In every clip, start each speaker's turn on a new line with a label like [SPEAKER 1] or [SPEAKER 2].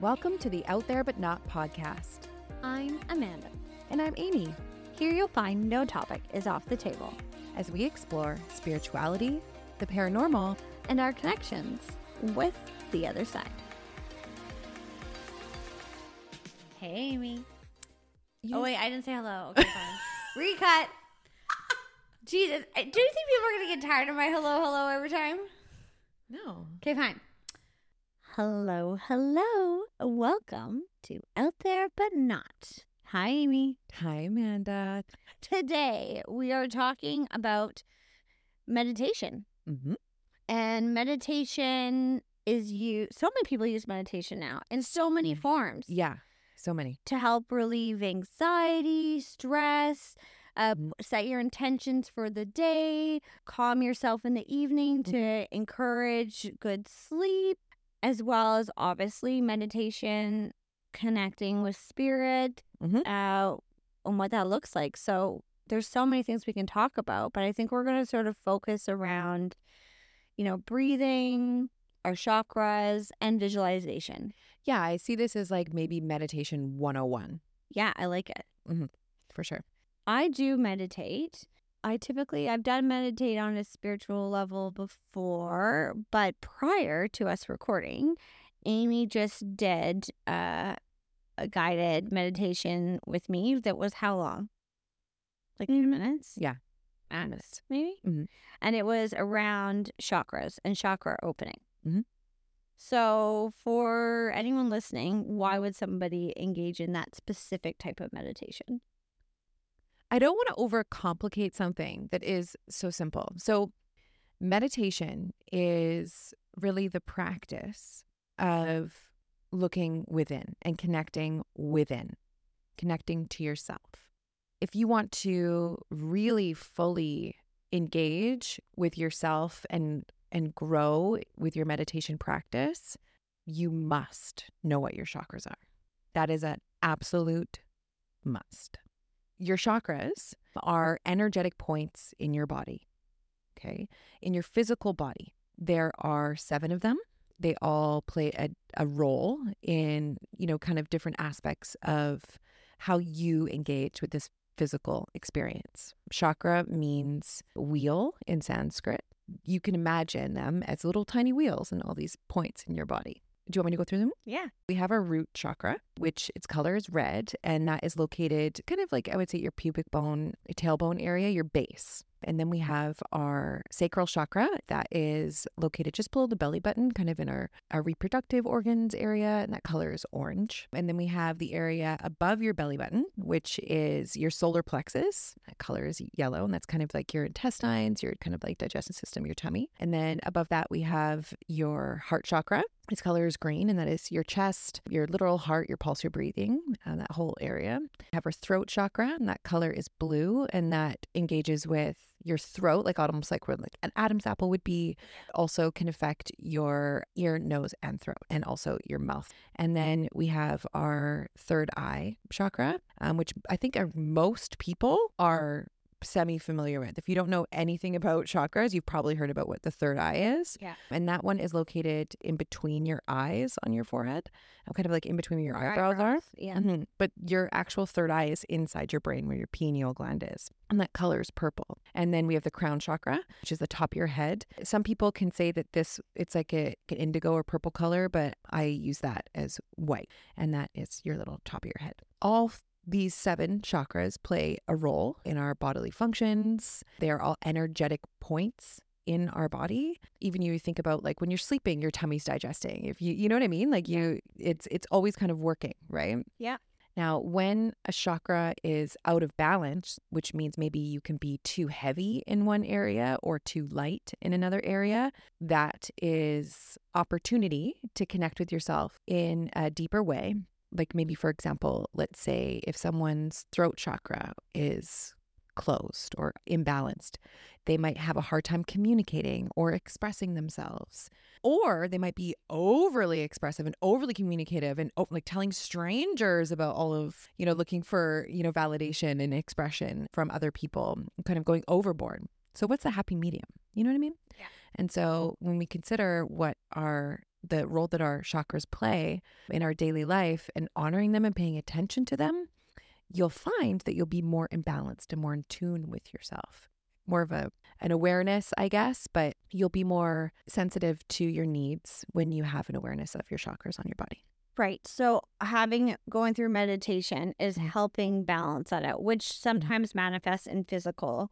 [SPEAKER 1] Welcome to the Out There But Not podcast.
[SPEAKER 2] I'm Amanda.
[SPEAKER 1] And I'm Amy.
[SPEAKER 2] Here you'll find no topic is off the table
[SPEAKER 1] as we explore spirituality, the paranormal,
[SPEAKER 2] and our connections with the other side. Hey, Amy.
[SPEAKER 1] You-
[SPEAKER 2] Oh, wait, I didn't say hello. Okay, fine. Recut. Jesus. Do you think people are going to get tired of my hello, hello every time?
[SPEAKER 1] No.
[SPEAKER 2] Okay, fine. Hello, hello. Welcome to Out There But Not. Hi, Amy.
[SPEAKER 1] Hi, Amanda.
[SPEAKER 2] Today we are talking about meditation.
[SPEAKER 1] Mm-hmm.
[SPEAKER 2] And meditation is you so many people use meditation now in so many forms
[SPEAKER 1] Yeah, so many.
[SPEAKER 2] to help relieve anxiety, stress, uh,
[SPEAKER 1] Mhm.
[SPEAKER 2] set your intentions for the day, calm yourself in the evening to encourage good sleep, as well as obviously meditation, connecting with spirit,
[SPEAKER 1] Mhm.
[SPEAKER 2] uh, and what that looks like. So there's so many things we can talk about, but I think we're going to sort of focus around, you know, breathing, our chakras, and visualization.
[SPEAKER 1] Yeah, I see this as like maybe meditation 101
[SPEAKER 2] Yeah, I like it.
[SPEAKER 1] for sure.
[SPEAKER 2] I do meditate. I typically I've done meditate on a spiritual level before, but prior to us recording, Amy just did uh, a guided meditation with me that was how long? Like 10 minutes?
[SPEAKER 1] Yeah.
[SPEAKER 2] Minutes, maybe?
[SPEAKER 1] Mhm.
[SPEAKER 2] And it was around chakras and chakra opening.
[SPEAKER 1] Mhm.
[SPEAKER 2] So, for anyone listening, why would somebody engage in that specific type of meditation?
[SPEAKER 1] I don't want to overcomplicate something that is so simple. So, meditation is really the practice of looking within and connecting within, connecting to yourself. If you want to really fully engage with yourself and and grow with your meditation practice, you must know what your chakras are. That is an absolute must. Your chakras are energetic points in your body. Okay. In your physical body, there are seven of them. They all play a, a role in, you know, kind of different aspects of how you engage with this physical experience. Chakra means wheel in Sanskrit. You can imagine them as little tiny wheels and all these points in your body. Do you want me to go through them?
[SPEAKER 2] Yeah.
[SPEAKER 1] We have our root chakra, which its color is red, and that is located kind of like I would say your pubic bone, tailbone area, your base. And then we mm-hmm. have our sacral chakra that is located just below the belly button, kind of in our, our reproductive organs area, and that color is orange. And then we have the area above your belly button, which is your solar plexus. That color is yellow, and that's kind of like your intestines, your kind of like digestive system, your tummy. And then above that, we have your heart chakra. Its color is green, and that is your chest, your literal heart, your pulse, your breathing, and that whole area. We have our throat chakra, and that color is blue, and that engages with your throat, like almost like where like an Adam's apple would be. Also can affect your ear, nose, and throat, and also your mouth. And then we have our third eye chakra, um, which I think most people are semi familiar with. If you don't know anything about chakras, you've probably heard about what the third eye is.
[SPEAKER 2] Yeah.
[SPEAKER 1] And that one is located in between your eyes on your forehead, uh, kind of like in between where your
[SPEAKER 2] Your
[SPEAKER 1] eyebrows,
[SPEAKER 2] eyebrows, yeah.
[SPEAKER 1] are. Mhm. But your actual third eye is inside your brain where your pineal gland is. And that color is purple. And then we have the crown chakra, which is the top of your head. Some people can say that this it's like a, an indigo or purple color, but I use that as white. And that is your little top of your head. All these seven chakras play a role in our bodily functions. They are all energetic points in our body. Even you think about like when you're sleeping, your tummy's digesting. If you you know what I mean? Like you it's it's always kind of working, right?
[SPEAKER 2] Yeah.
[SPEAKER 1] Now, when a chakra is out of balance, which means maybe you can be too heavy in one area or too light in another area, that is opportunity to connect with yourself in a deeper way. Like maybe, for example, let's say if someone's throat chakra is closed or imbalanced, they might have a hard time communicating or expressing themselves. Or they might be overly expressive and overly communicative and oh, like telling strangers about all of, you know, looking for, you know, validation and expression from other people, kind of going overboard. So, what's the happy medium? You know what I mean?
[SPEAKER 2] Yeah.
[SPEAKER 1] And so when we consider what our the role that our chakras play in our daily life and honoring them and paying attention to them, you'll find that you'll be more imbalanced and more in tune with yourself. More of a an awareness, I guess, but you'll be more sensitive to your needs when you have an awareness of your chakras on your body.
[SPEAKER 2] Right. So having going through meditation is mm-hmm. helping balance that out, which mm-hmm. sometimes manifests in physical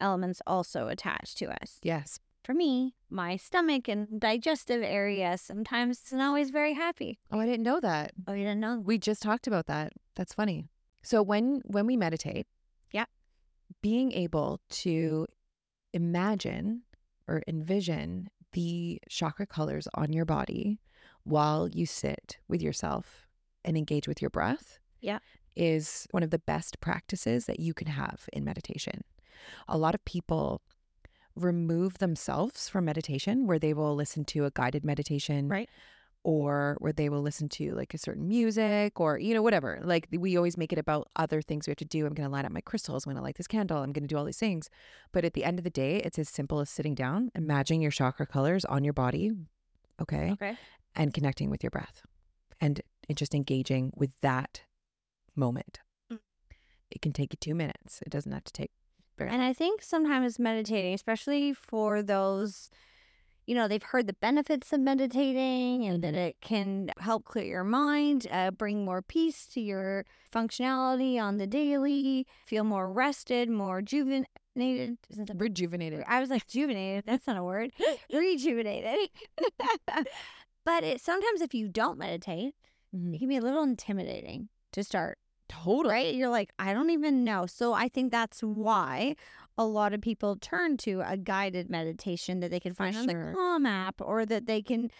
[SPEAKER 2] elements also attached to us.
[SPEAKER 1] Yes.
[SPEAKER 2] For me, my stomach and digestive mm. area sometimes isn't always very happy.
[SPEAKER 1] Oh, I didn't know that.
[SPEAKER 2] Oh, you didn't know?
[SPEAKER 1] We just talked about that. That's funny. So when when we meditate,
[SPEAKER 2] Yeah.
[SPEAKER 1] being able mm. to imagine or envision the chakra colors on your body while you sit with yourself and engage with your breath
[SPEAKER 2] Yeah.
[SPEAKER 1] is one of the best practices that you can have in meditation. A lot of people remove themselves from meditation where they will listen to a guided meditation
[SPEAKER 2] Right.
[SPEAKER 1] or where they will listen to like a certain music or you know whatever. Like we always make it about other things we have to do. I'm going to line up my crystals. I'm going to light this candle. I'm going to do all these things. But at the end of the day it's as simple as sitting down imagining your chakra colors on your body okay
[SPEAKER 2] Okay.
[SPEAKER 1] and connecting with your breath and just engaging with that moment.
[SPEAKER 2] Mm.
[SPEAKER 1] it can take you two minutes. It doesn't have to take
[SPEAKER 2] And I think sometimes meditating, especially for those, you know, they've heard the benefits of meditating and that it can help clear your mind, uh, bring more peace to your functionality on the daily, feel more rested, more rejuvenated. Isn't that
[SPEAKER 1] rejuvenated
[SPEAKER 2] I was like, rejuvenated. That's not a word. Rejuvenated. but it sometimes if you don't meditate,
[SPEAKER 1] Mhm.
[SPEAKER 2] it can be a little intimidating to start
[SPEAKER 1] totally
[SPEAKER 2] right? You're like, I don't even know. So I think that's why a lot of people turn to a guided meditation that they can find on
[SPEAKER 1] sure.
[SPEAKER 2] the Calm app or that they can,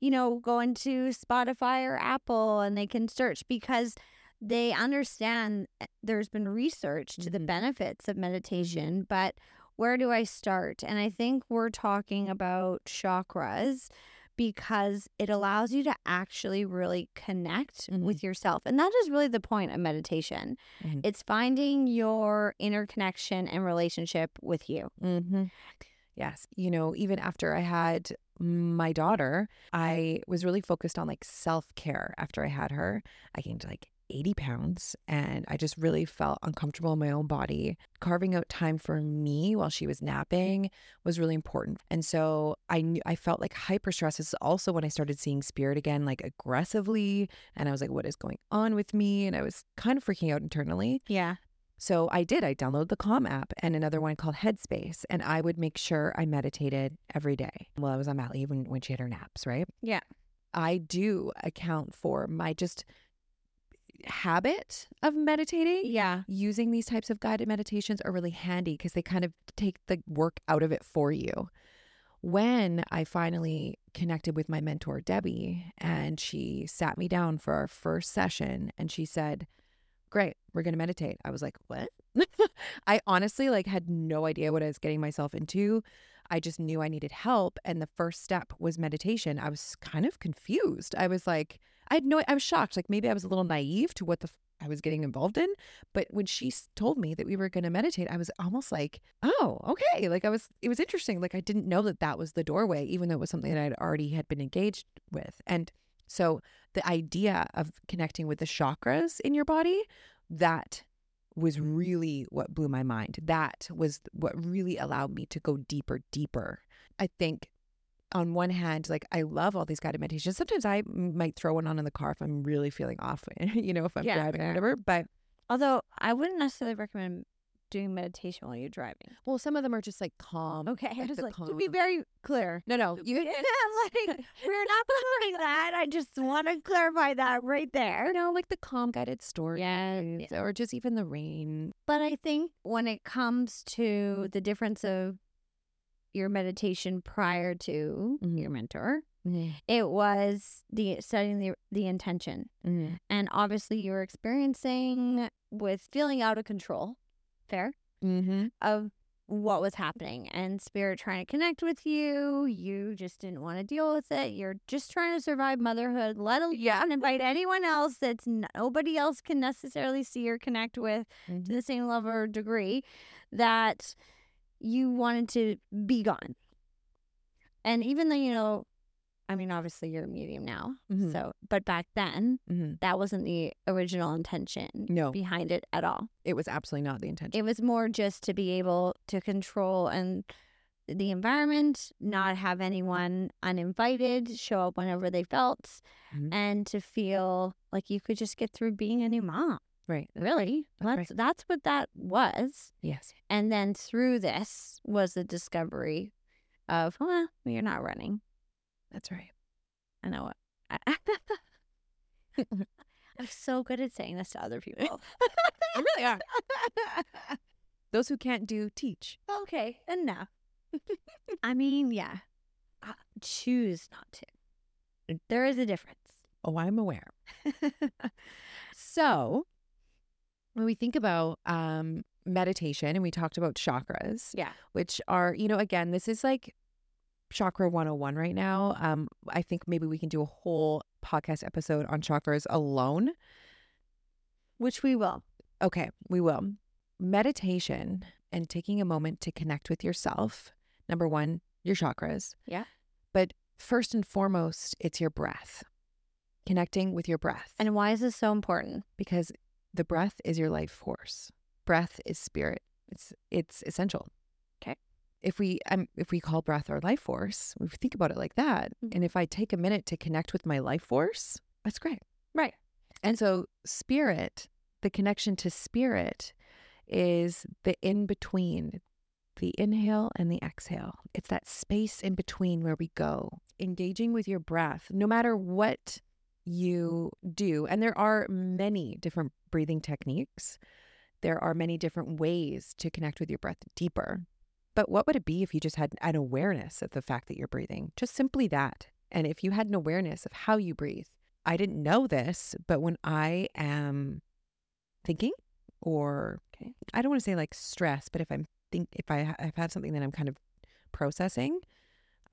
[SPEAKER 2] you know, go into Spotify or Apple and they can search because they understand eh, there's been research to the
[SPEAKER 1] Mhm.
[SPEAKER 2] benefits of meditation, but where do I start? And I think we're talking about chakras because it allows you to actually really connect
[SPEAKER 1] Mhm.
[SPEAKER 2] with yourself. And that is really the point of meditation.
[SPEAKER 1] Mhm.
[SPEAKER 2] It's finding your inner connection and relationship with you.
[SPEAKER 1] Mm-hmm. Yes. You know, even after I had my daughter, I was really focused on like self care after I had her. I gained like 80 pounds and I just really felt uncomfortable in my own body. Carving out time for me while she was napping was really important. And so I knew I felt like hyper stress is also when I started seeing spirit again, like aggressively. And I was like, what is going on with me? And I was kind of freaking out internally.
[SPEAKER 2] Yeah.
[SPEAKER 1] So I did. I downloaded the Calm app and another one called Headspace, and I would make sure I meditated every day while I was on mat leave when, when she had her naps, right?
[SPEAKER 2] Yeah.
[SPEAKER 1] I do account for my just habit of meditating.
[SPEAKER 2] Yeah.
[SPEAKER 1] Using these types of guided meditations are really handy because they kind of take the work out of it for you. When I finally connected with my mentor, Debbie, and she sat me down for our first session and she said, Great, we're going to meditate. I was like, What? I honestly like had no idea what I was getting myself into. I just knew I needed help. And the first step was meditation. I was kind of confused. I was like, I had no, I was shocked. Like maybe I was a little naive to what the I was getting involved in. But when she told me that we were going to meditate, I was almost like, oh, okay. Like I was, it was interesting. Like I didn't know that that was the doorway, even though it was something that I'd already had been engaged with. And so the idea of connecting with the chakras in your body, that was mm-hmm. really what blew my mind. That was what really allowed me to go deeper, deeper. I think on one hand, like I love all these guided meditations. Sometimes I might throw one on in the car if I'm really feeling off, you know, if I'm
[SPEAKER 2] Yeah,
[SPEAKER 1] driving or whatever. But
[SPEAKER 2] Although I wouldn't necessarily recommend doing meditation while you're driving.
[SPEAKER 1] well, some of them are just like calm.
[SPEAKER 2] Okay. I
[SPEAKER 1] like
[SPEAKER 2] was
[SPEAKER 1] the
[SPEAKER 2] like, to be very clear.
[SPEAKER 1] No, no, you.
[SPEAKER 2] like, we're not promoting that. I just want to clarify that right there.
[SPEAKER 1] No, like the calm guided stories,
[SPEAKER 2] Yeah.
[SPEAKER 1] or just even the rain.
[SPEAKER 2] But I think when it comes to the difference of your meditation prior to
[SPEAKER 1] Mhm.
[SPEAKER 2] your mentor, it was the setting the the intention.
[SPEAKER 1] Mhm.
[SPEAKER 2] And obviously you were experiencing with feeling out of control, fair,
[SPEAKER 1] Mm-hmm.
[SPEAKER 2] of what was happening and spirit trying to connect with you. You just didn't want to deal with it. You're just trying to survive motherhood, let alone
[SPEAKER 1] Yeah.
[SPEAKER 2] invite anyone else that's nobody else can necessarily see or connect with
[SPEAKER 1] Mhm.
[SPEAKER 2] to the same level or degree that you wanted to be gone. And even though, you know, I mean, obviously you're a medium now.
[SPEAKER 1] Mhm.
[SPEAKER 2] So, but back then,
[SPEAKER 1] Mhm.
[SPEAKER 2] that wasn't the original intention
[SPEAKER 1] No.
[SPEAKER 2] behind it at all.
[SPEAKER 1] It was absolutely not the intention.
[SPEAKER 2] It was more just to be able to control and the environment, not have anyone uninvited show up whenever they felt,
[SPEAKER 1] Mhm.
[SPEAKER 2] and to feel like you could just get through being a new mom.
[SPEAKER 1] right.
[SPEAKER 2] Really,
[SPEAKER 1] That's right.
[SPEAKER 2] that's that's what that was.
[SPEAKER 1] Yes.
[SPEAKER 2] And then through this was the discovery of, well, you're not running.
[SPEAKER 1] That's right.
[SPEAKER 2] I know what. I'm so good at saying this to other people.
[SPEAKER 1] You really are. Those who can't do, teach.
[SPEAKER 2] okay, enough. I mean, yeah, uh, choose not to. There is a difference.
[SPEAKER 1] Oh, I'm aware. so, when we think about um, meditation and we talked about chakras,
[SPEAKER 2] Yeah.
[SPEAKER 1] which are, you know, again, this is like chakra 101 right now. Um, I think maybe we can do a whole podcast episode on chakras alone.
[SPEAKER 2] Which we will.
[SPEAKER 1] Okay, we will. Meditation and taking a moment to connect with yourself. Number one, your chakras.
[SPEAKER 2] Yeah.
[SPEAKER 1] But first and foremost, it's your breath. Connecting with your breath.
[SPEAKER 2] And why is this so important?
[SPEAKER 1] because the breath is your life force. Breath is spirit. It's it's essential.
[SPEAKER 2] Okay.
[SPEAKER 1] If we um, if we call breath our life force, we think about it like that.
[SPEAKER 2] Mhm.
[SPEAKER 1] And if I take a minute to connect with my life force, that's great.
[SPEAKER 2] Right.
[SPEAKER 1] And so spirit, the connection to spirit is the in between, the inhale and the exhale. It's that space in between where we go, engaging with your breath, no matter what you do. And there are many different breathing techniques. There are many different ways to connect with your breath deeper. But what would it be if you just had an awareness of the fact that you're breathing? Just simply that. And if you had an awareness of how you breathe, I didn't know this, but when I am thinking or
[SPEAKER 2] Okay.
[SPEAKER 1] I don't want to say like stress, but if I'm think if I I've had something that I'm kind of processing,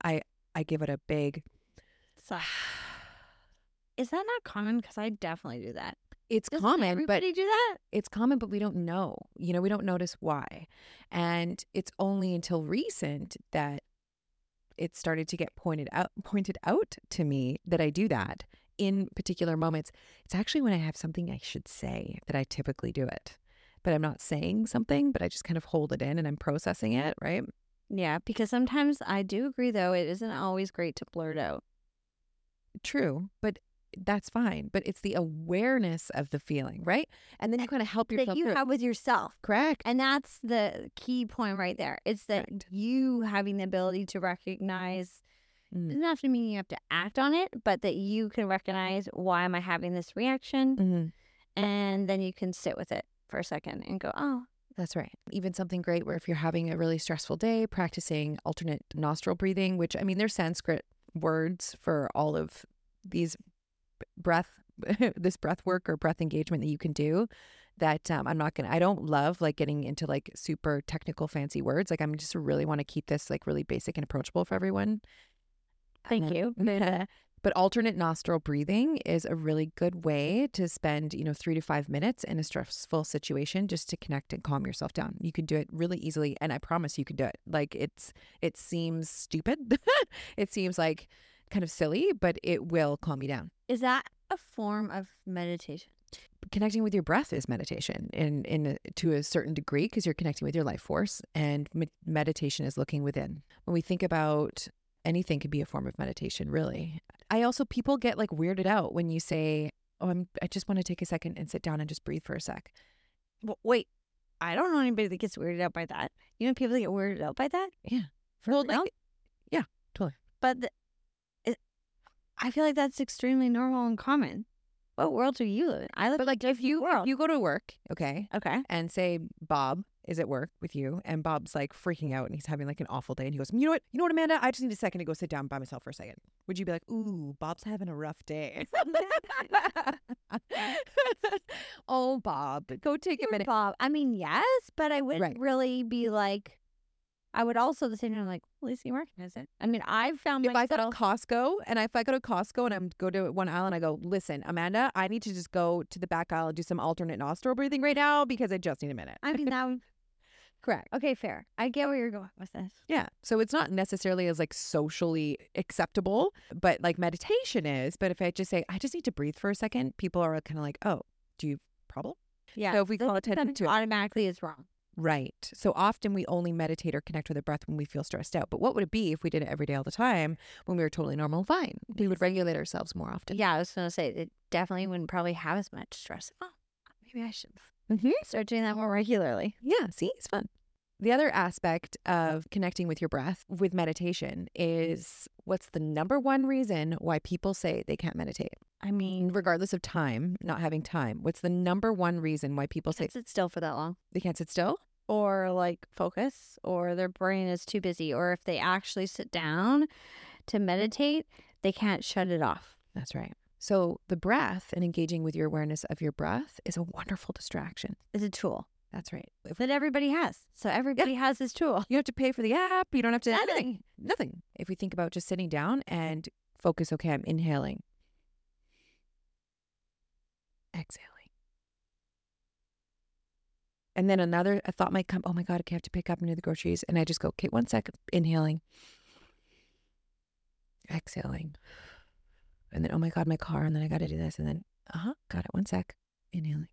[SPEAKER 1] I I give it a big
[SPEAKER 2] is that not common? Because I definitely do that.
[SPEAKER 1] It's
[SPEAKER 2] Doesn't
[SPEAKER 1] common, but
[SPEAKER 2] do that?
[SPEAKER 1] it's common, but we don't know. You know, we don't notice why. And it's only until recent that it started to get pointed out pointed out to me that I do that in particular moments. It's actually when I have something I should say that I typically do it. But I'm not saying something, but I just kind of hold it in and I'm processing it, right?
[SPEAKER 2] Yeah, because sometimes I do agree, though, it isn't always great to blurt out.
[SPEAKER 1] True, but that's fine. But it's the awareness of the feeling, right? And then you kind of help yourself
[SPEAKER 2] that you
[SPEAKER 1] through
[SPEAKER 2] have with yourself.
[SPEAKER 1] Correct.
[SPEAKER 2] And that's the key point right there. It's that
[SPEAKER 1] Correct.
[SPEAKER 2] you having the ability to recognize,
[SPEAKER 1] Mm.
[SPEAKER 2] doesn't have to mean you have to act on it, but that you can recognize why am I having this reaction?
[SPEAKER 1] Mhm.
[SPEAKER 2] And then you can sit with it for a second and go, oh,
[SPEAKER 1] That's right. Even something great where if you're having a really stressful day, practicing alternate nostril breathing, which I mean, there's Sanskrit words for all of these breath, this breath work or breath engagement that you can do. That um, I'm not gonna. I don't love like getting into like super technical fancy words. Like I'm just really want to keep this like really basic and approachable for everyone.
[SPEAKER 2] thank you.
[SPEAKER 1] But alternate nostril breathing is a really good way to spend, you know, three to five minutes in a stressful situation just to connect and calm yourself down. You can do it really easily, and I promise you can do it. Like it's, it seems stupid, it seems like kind of silly, but it will calm you down.
[SPEAKER 2] Is that a form of meditation?
[SPEAKER 1] Connecting with your breath is meditation, in in a, to a certain degree, because you're connecting with your life force, and me- meditation is looking within. When we think about anything, can be a form of meditation, really. I also people get like weirded out when you say, "Oh, I'm I just want to take a second and sit down and just breathe for a sec."
[SPEAKER 2] Well, wait, I don't know anybody that gets weirded out by that. You know people that get weirded out by that?
[SPEAKER 1] Yeah,
[SPEAKER 2] For
[SPEAKER 1] Well, like, yeah, totally.
[SPEAKER 2] But the, I feel like that's extremely normal and common. What world do you live in? I live
[SPEAKER 1] But like if you
[SPEAKER 2] world.
[SPEAKER 1] you go to work, okay,
[SPEAKER 2] okay.
[SPEAKER 1] and say Bob is at work with you, and Bob's like freaking out and he's having like an awful day, and he goes, "You know what? You know what, Amanda? I just need a second to go sit down by myself for a second. Would you be like, "Ooh, Bob's having a rough day"? oh, Bob, go take a minute.
[SPEAKER 2] Bob. I mean, yes, but I wouldn't
[SPEAKER 1] Right.
[SPEAKER 2] really be like. I would also at the same time like, well, least he recognized it. I mean, I've found
[SPEAKER 1] If I go to Costco and if I go to Costco and I'm go to one aisle and I go, listen, Amanda, I need to just go to the back aisle and do some alternate nostril breathing right now because I just need a minute.
[SPEAKER 2] I mean, that would, Correct. Okay, fair. I get where you're going with this.
[SPEAKER 1] Yeah. So it's not necessarily as like socially acceptable, but like meditation is. But if I just say, I just need to breathe for a second, people are kind of like, oh, do you have a problem?
[SPEAKER 2] Yeah.
[SPEAKER 1] So if we call attention to it.
[SPEAKER 2] automatically is wrong.
[SPEAKER 1] Right. So often we only meditate or connect with the breath when we feel stressed out. But what would it be if we did it every day all the time when we were totally normal fine? We would regulate ourselves more often.
[SPEAKER 2] Yeah, I was gonna say it definitely wouldn't probably have as much stress. Oh, maybe I should
[SPEAKER 1] Mhm.
[SPEAKER 2] start doing that more regularly.
[SPEAKER 1] Yeah, see, it's fun. The other aspect of connecting with your breath with meditation is what's the number one reason why people say they can't meditate?
[SPEAKER 2] I mean,
[SPEAKER 1] Regardless of time, not having time, what's the number one reason why people say
[SPEAKER 2] sit still for that long,
[SPEAKER 1] they can't sit still?
[SPEAKER 2] Or like focus, or their brain is too busy, or if they actually sit down to mm-hmm. meditate, they can't shut it off.
[SPEAKER 1] That's right. So the breath and engaging with your awareness of your breath is a wonderful distraction.
[SPEAKER 2] It's a tool
[SPEAKER 1] That's right. If
[SPEAKER 2] that everybody has. So everybody has this tool.
[SPEAKER 1] you don't have to pay for the app, you don't have to anything.
[SPEAKER 2] Nothing.
[SPEAKER 1] Nothing. If we think about just sitting down mm-hmm. and focus, okay, I'm inhaling, exhaling. And then another a thought might come, oh my God, I have to pick up and do the groceries. And I just go, okay, one sec, inhaling, exhaling. And then, oh my God, my car. And then I got to do this. And then, uh huh, got it, one sec, inhaling.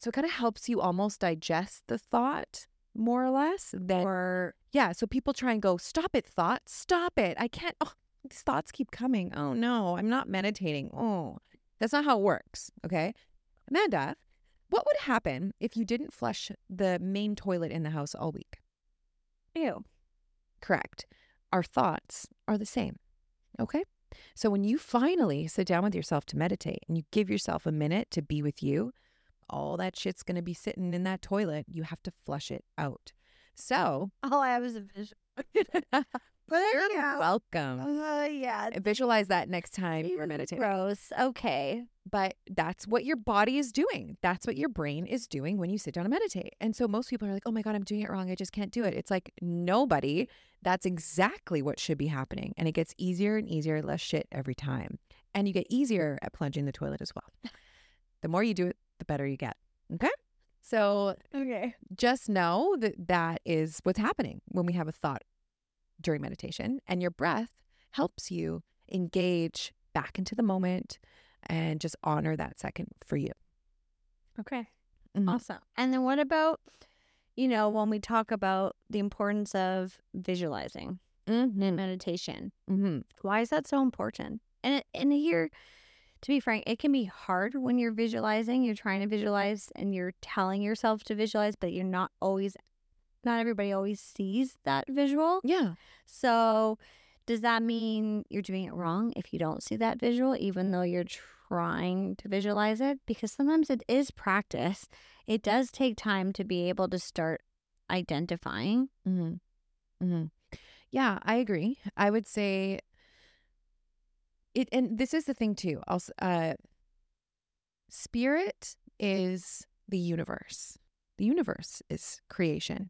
[SPEAKER 1] So it kind of helps you almost digest the thought more or less than
[SPEAKER 2] Or
[SPEAKER 1] yeah, so people try and go, stop it, thought, stop it. I can't, oh, these thoughts keep coming. Oh no, I'm not meditating. Oh, that's not how it works. Okay. Amanda, what would happen if you didn't flush the main toilet in the house all week?
[SPEAKER 2] ew.
[SPEAKER 1] Correct. Our thoughts are the same. Okay. So when you finally sit down with yourself to meditate and you give yourself a minute to be with you, all that shit's going to be sitting in that toilet. You have to flush it out. So,
[SPEAKER 2] All I have is a vision.
[SPEAKER 1] you're welcome.
[SPEAKER 2] Uh, yeah.
[SPEAKER 1] Visualize that next time you're meditating.
[SPEAKER 2] Gross. Okay.
[SPEAKER 1] But that's what your body is doing. That's what your brain is doing when you sit down and meditate. And so most people are like, oh my God, I'm doing it wrong. I just can't do it. It's like, nobody. That's exactly what should be happening. And it gets easier and easier, less shit every time. And you get easier at plunging the toilet as well. the more you do it, the better you get. Okay. So
[SPEAKER 2] Okay.
[SPEAKER 1] just know that that is what's happening when we have a thought during meditation and your breath helps you engage back into the moment and just honor that second for you.
[SPEAKER 2] Okay.
[SPEAKER 1] Mhm.
[SPEAKER 2] Awesome. And then what about, you know, when we talk about the importance of visualizing
[SPEAKER 1] Mm-hmm.
[SPEAKER 2] meditation?
[SPEAKER 1] Mm-hmm.
[SPEAKER 2] Why is that so important? And and here, to be frank, it can be hard when you're visualizing. You're trying to visualize and you're telling yourself to visualize, but you're not always. Not everybody always sees that visual.
[SPEAKER 1] Yeah.
[SPEAKER 2] So, does that mean you're doing it wrong if you don't see that visual, even though you're trying to visualize it? Because sometimes it is practice. It does take time to be able to start identifying.
[SPEAKER 1] Mm-hmm. Mm-hmm. Yeah, I agree. I would say it, and this is the thing too. Also, uh, spirit is the universe. The universe is creation.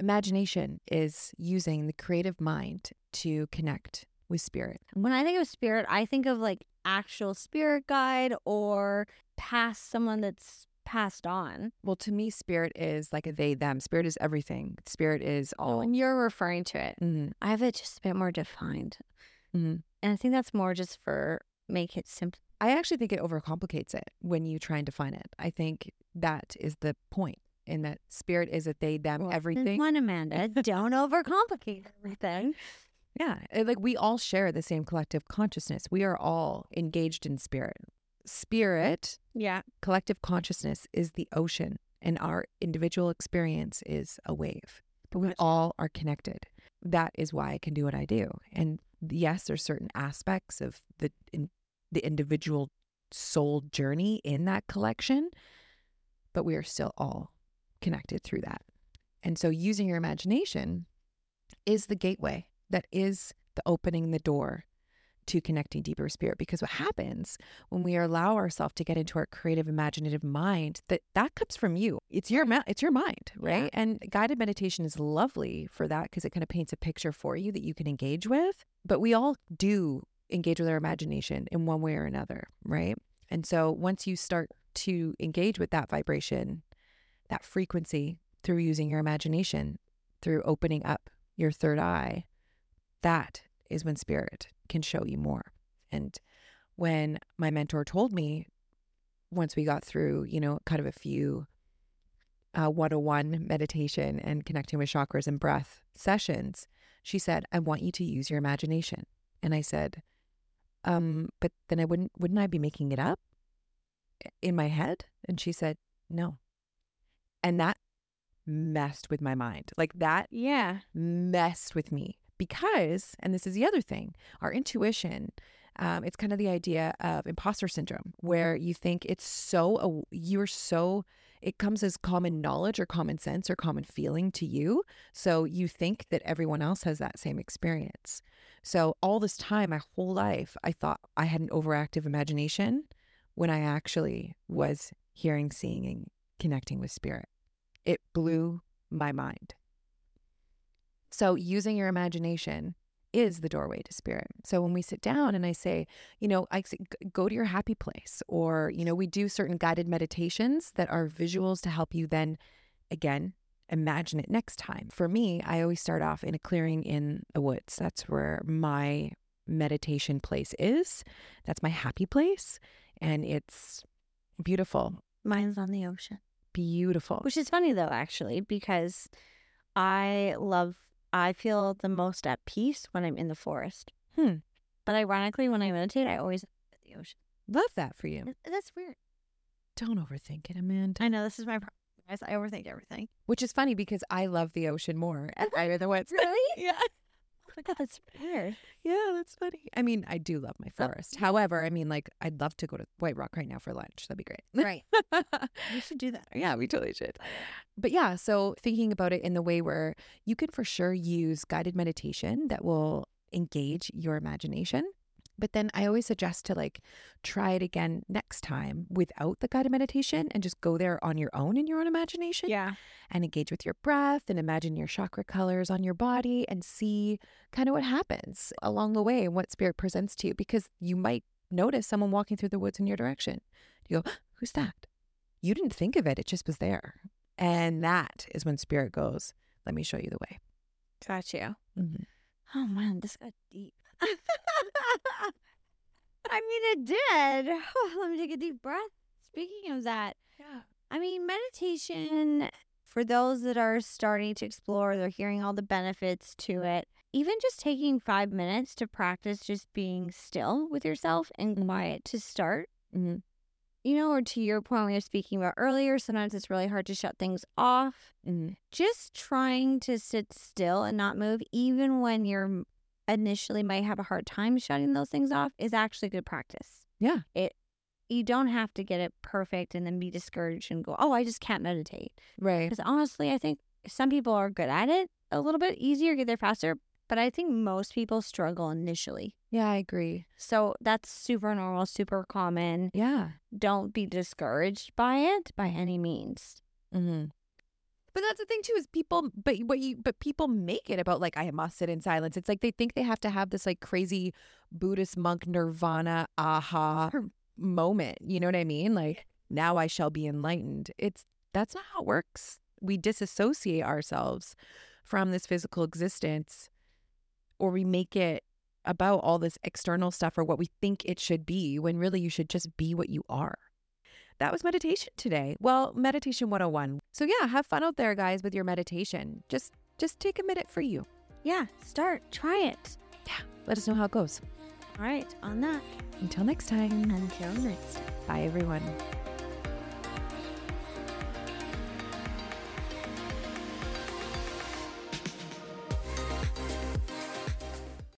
[SPEAKER 1] Imagination is using the creative mind to connect with spirit.
[SPEAKER 2] When I think of spirit, I think of like actual spirit guide or past someone that's passed on.
[SPEAKER 1] Well, to me, spirit is like a they them. Spirit is everything. Spirit is all.
[SPEAKER 2] When you're referring to it,
[SPEAKER 1] Mhm,
[SPEAKER 2] I have it just a bit more defined.
[SPEAKER 1] mhm.
[SPEAKER 2] And I think that's more just for make it simple.
[SPEAKER 1] I actually think it overcomplicates it when you try and define it. I think that is the point in that spirit is a they, them, everything.
[SPEAKER 2] One, Amanda, don't overcomplicate everything.
[SPEAKER 1] Yeah. Like we all share the same collective consciousness. We are all engaged in spirit. Spirit,
[SPEAKER 2] Yeah.
[SPEAKER 1] collective consciousness is the ocean, and our individual experience is a wave. But we all are connected. That is why I can do what I do. And yes, there's certain aspects of the in, the individual soul journey in that collection, but we are still all connected through that. And so using your imagination is the gateway that is the opening the door to connecting deeper with spirit because what happens when we allow ourselves to get into our creative imaginative mind that that comes from you it's your it's your mind right
[SPEAKER 2] Yeah.
[SPEAKER 1] and guided meditation is lovely for that because it kind of paints a picture for you that you can engage with but we all do engage with our imagination in one way or another right and so once you start to engage with that vibration that frequency through using your imagination, through opening up your third eye, that is when spirit can show you more. And when my mentor told me, once we got through, you know, kind of a few uh, 101 meditation and connecting with chakras and breath sessions, she said, I want you to use your imagination. And I said, um, but then I wouldn't, wouldn't I be making it up in my head? And she said, no. And that messed with my mind. Like that
[SPEAKER 2] Yeah.
[SPEAKER 1] messed with me because, and this is the other thing, our intuition. Um, it's kind of the idea of imposter syndrome, where you think it's so, you're so, it comes as common knowledge or common sense or common feeling to you. So you think that everyone else has that same experience. So all this time, my whole life, I thought I had an overactive imagination when I actually was hearing, seeing, and connecting with spirit. It blew my mind. So, using your imagination is the doorway to spirit. So, when we sit down and I say, you know, I say, go to your happy place, or, you know, we do certain guided meditations that are visuals to help you then, again, imagine it next time. For me, I always start off in a clearing in the woods. That's where my meditation place is. That's my happy place. And it's beautiful,
[SPEAKER 2] Mine's on the ocean.
[SPEAKER 1] beautiful.
[SPEAKER 2] Which is funny though, actually, because I love, I feel the most at peace when I'm in the forest.
[SPEAKER 1] Hmm.
[SPEAKER 2] But ironically, when I meditate, I always at the ocean.
[SPEAKER 1] Love that for you.
[SPEAKER 2] That's weird.
[SPEAKER 1] Don't overthink it, Amanda.
[SPEAKER 2] I know this is my problem. guys. I overthink everything.
[SPEAKER 1] Which is funny because I love the ocean more and I the woods.
[SPEAKER 2] Really?
[SPEAKER 1] yeah.
[SPEAKER 2] Oh my god, that's fair.
[SPEAKER 1] Yeah, that's funny. I mean, I do love my forest. However, I mean, like, I'd love to go to White Rock right now for lunch. That'd be great.
[SPEAKER 2] Right. We should do that.
[SPEAKER 1] yeah, we totally should. But yeah, so thinking about it in the way where you can for sure use guided meditation that will engage your imagination. But then I always suggest to like try it again next time without the guided meditation and just go there on your own in your own imagination
[SPEAKER 2] Yeah.
[SPEAKER 1] and engage with your breath and imagine your chakra colors on your body and see kind of what happens along the way and what spirit presents to you because you might notice someone walking through the woods in your direction. You go, Who's that? You didn't think of it, it just was there. And that is when spirit goes, Let me show you the way.
[SPEAKER 2] Got you.
[SPEAKER 1] Mhm.
[SPEAKER 2] Oh man, this got deep. I mean, it did. Let me take a deep breath. Speaking of that,
[SPEAKER 1] Yeah.
[SPEAKER 2] I mean, meditation for those that are starting to explore, they're hearing all the benefits to it. Even just taking five minutes to practice just being still with yourself and quiet to start,
[SPEAKER 1] Mhm.
[SPEAKER 2] you know, or to your point we were speaking about earlier, sometimes it's really hard to shut things off.
[SPEAKER 1] Mhm.
[SPEAKER 2] Just trying to sit still and not move, even when you're initially might have a hard time shutting those things off, is actually good practice
[SPEAKER 1] Yeah.
[SPEAKER 2] It you don't have to get it perfect and then be discouraged and go, oh, I just can't meditate.
[SPEAKER 1] Right.
[SPEAKER 2] Because honestly, I think some people are good at it a little bit easier, get there faster. But I think most people struggle initially.
[SPEAKER 1] Yeah, I agree.
[SPEAKER 2] So that's super normal, super common.
[SPEAKER 1] Yeah.
[SPEAKER 2] Don't be discouraged by it by any means.
[SPEAKER 1] Mm-hmm. But that's the thing too is people, but what you, but people make it about like I must sit in silence. It's like they think they have to have this like crazy Buddhist monk nirvana aha moment. You know what I mean? Like now I shall be enlightened. It's that's not how it works. We disassociate ourselves from this physical existence, or we make it about all this external stuff or what we think it should be when really you should just be what you are that was meditation today. Well, meditation 101. So yeah, have fun out there guys with your meditation. Just just take a minute for you.
[SPEAKER 2] Yeah, start, try it.
[SPEAKER 1] Yeah, let us know how it goes.
[SPEAKER 2] All right, on that,
[SPEAKER 1] Until next time.
[SPEAKER 2] until next time.
[SPEAKER 1] Bye everyone.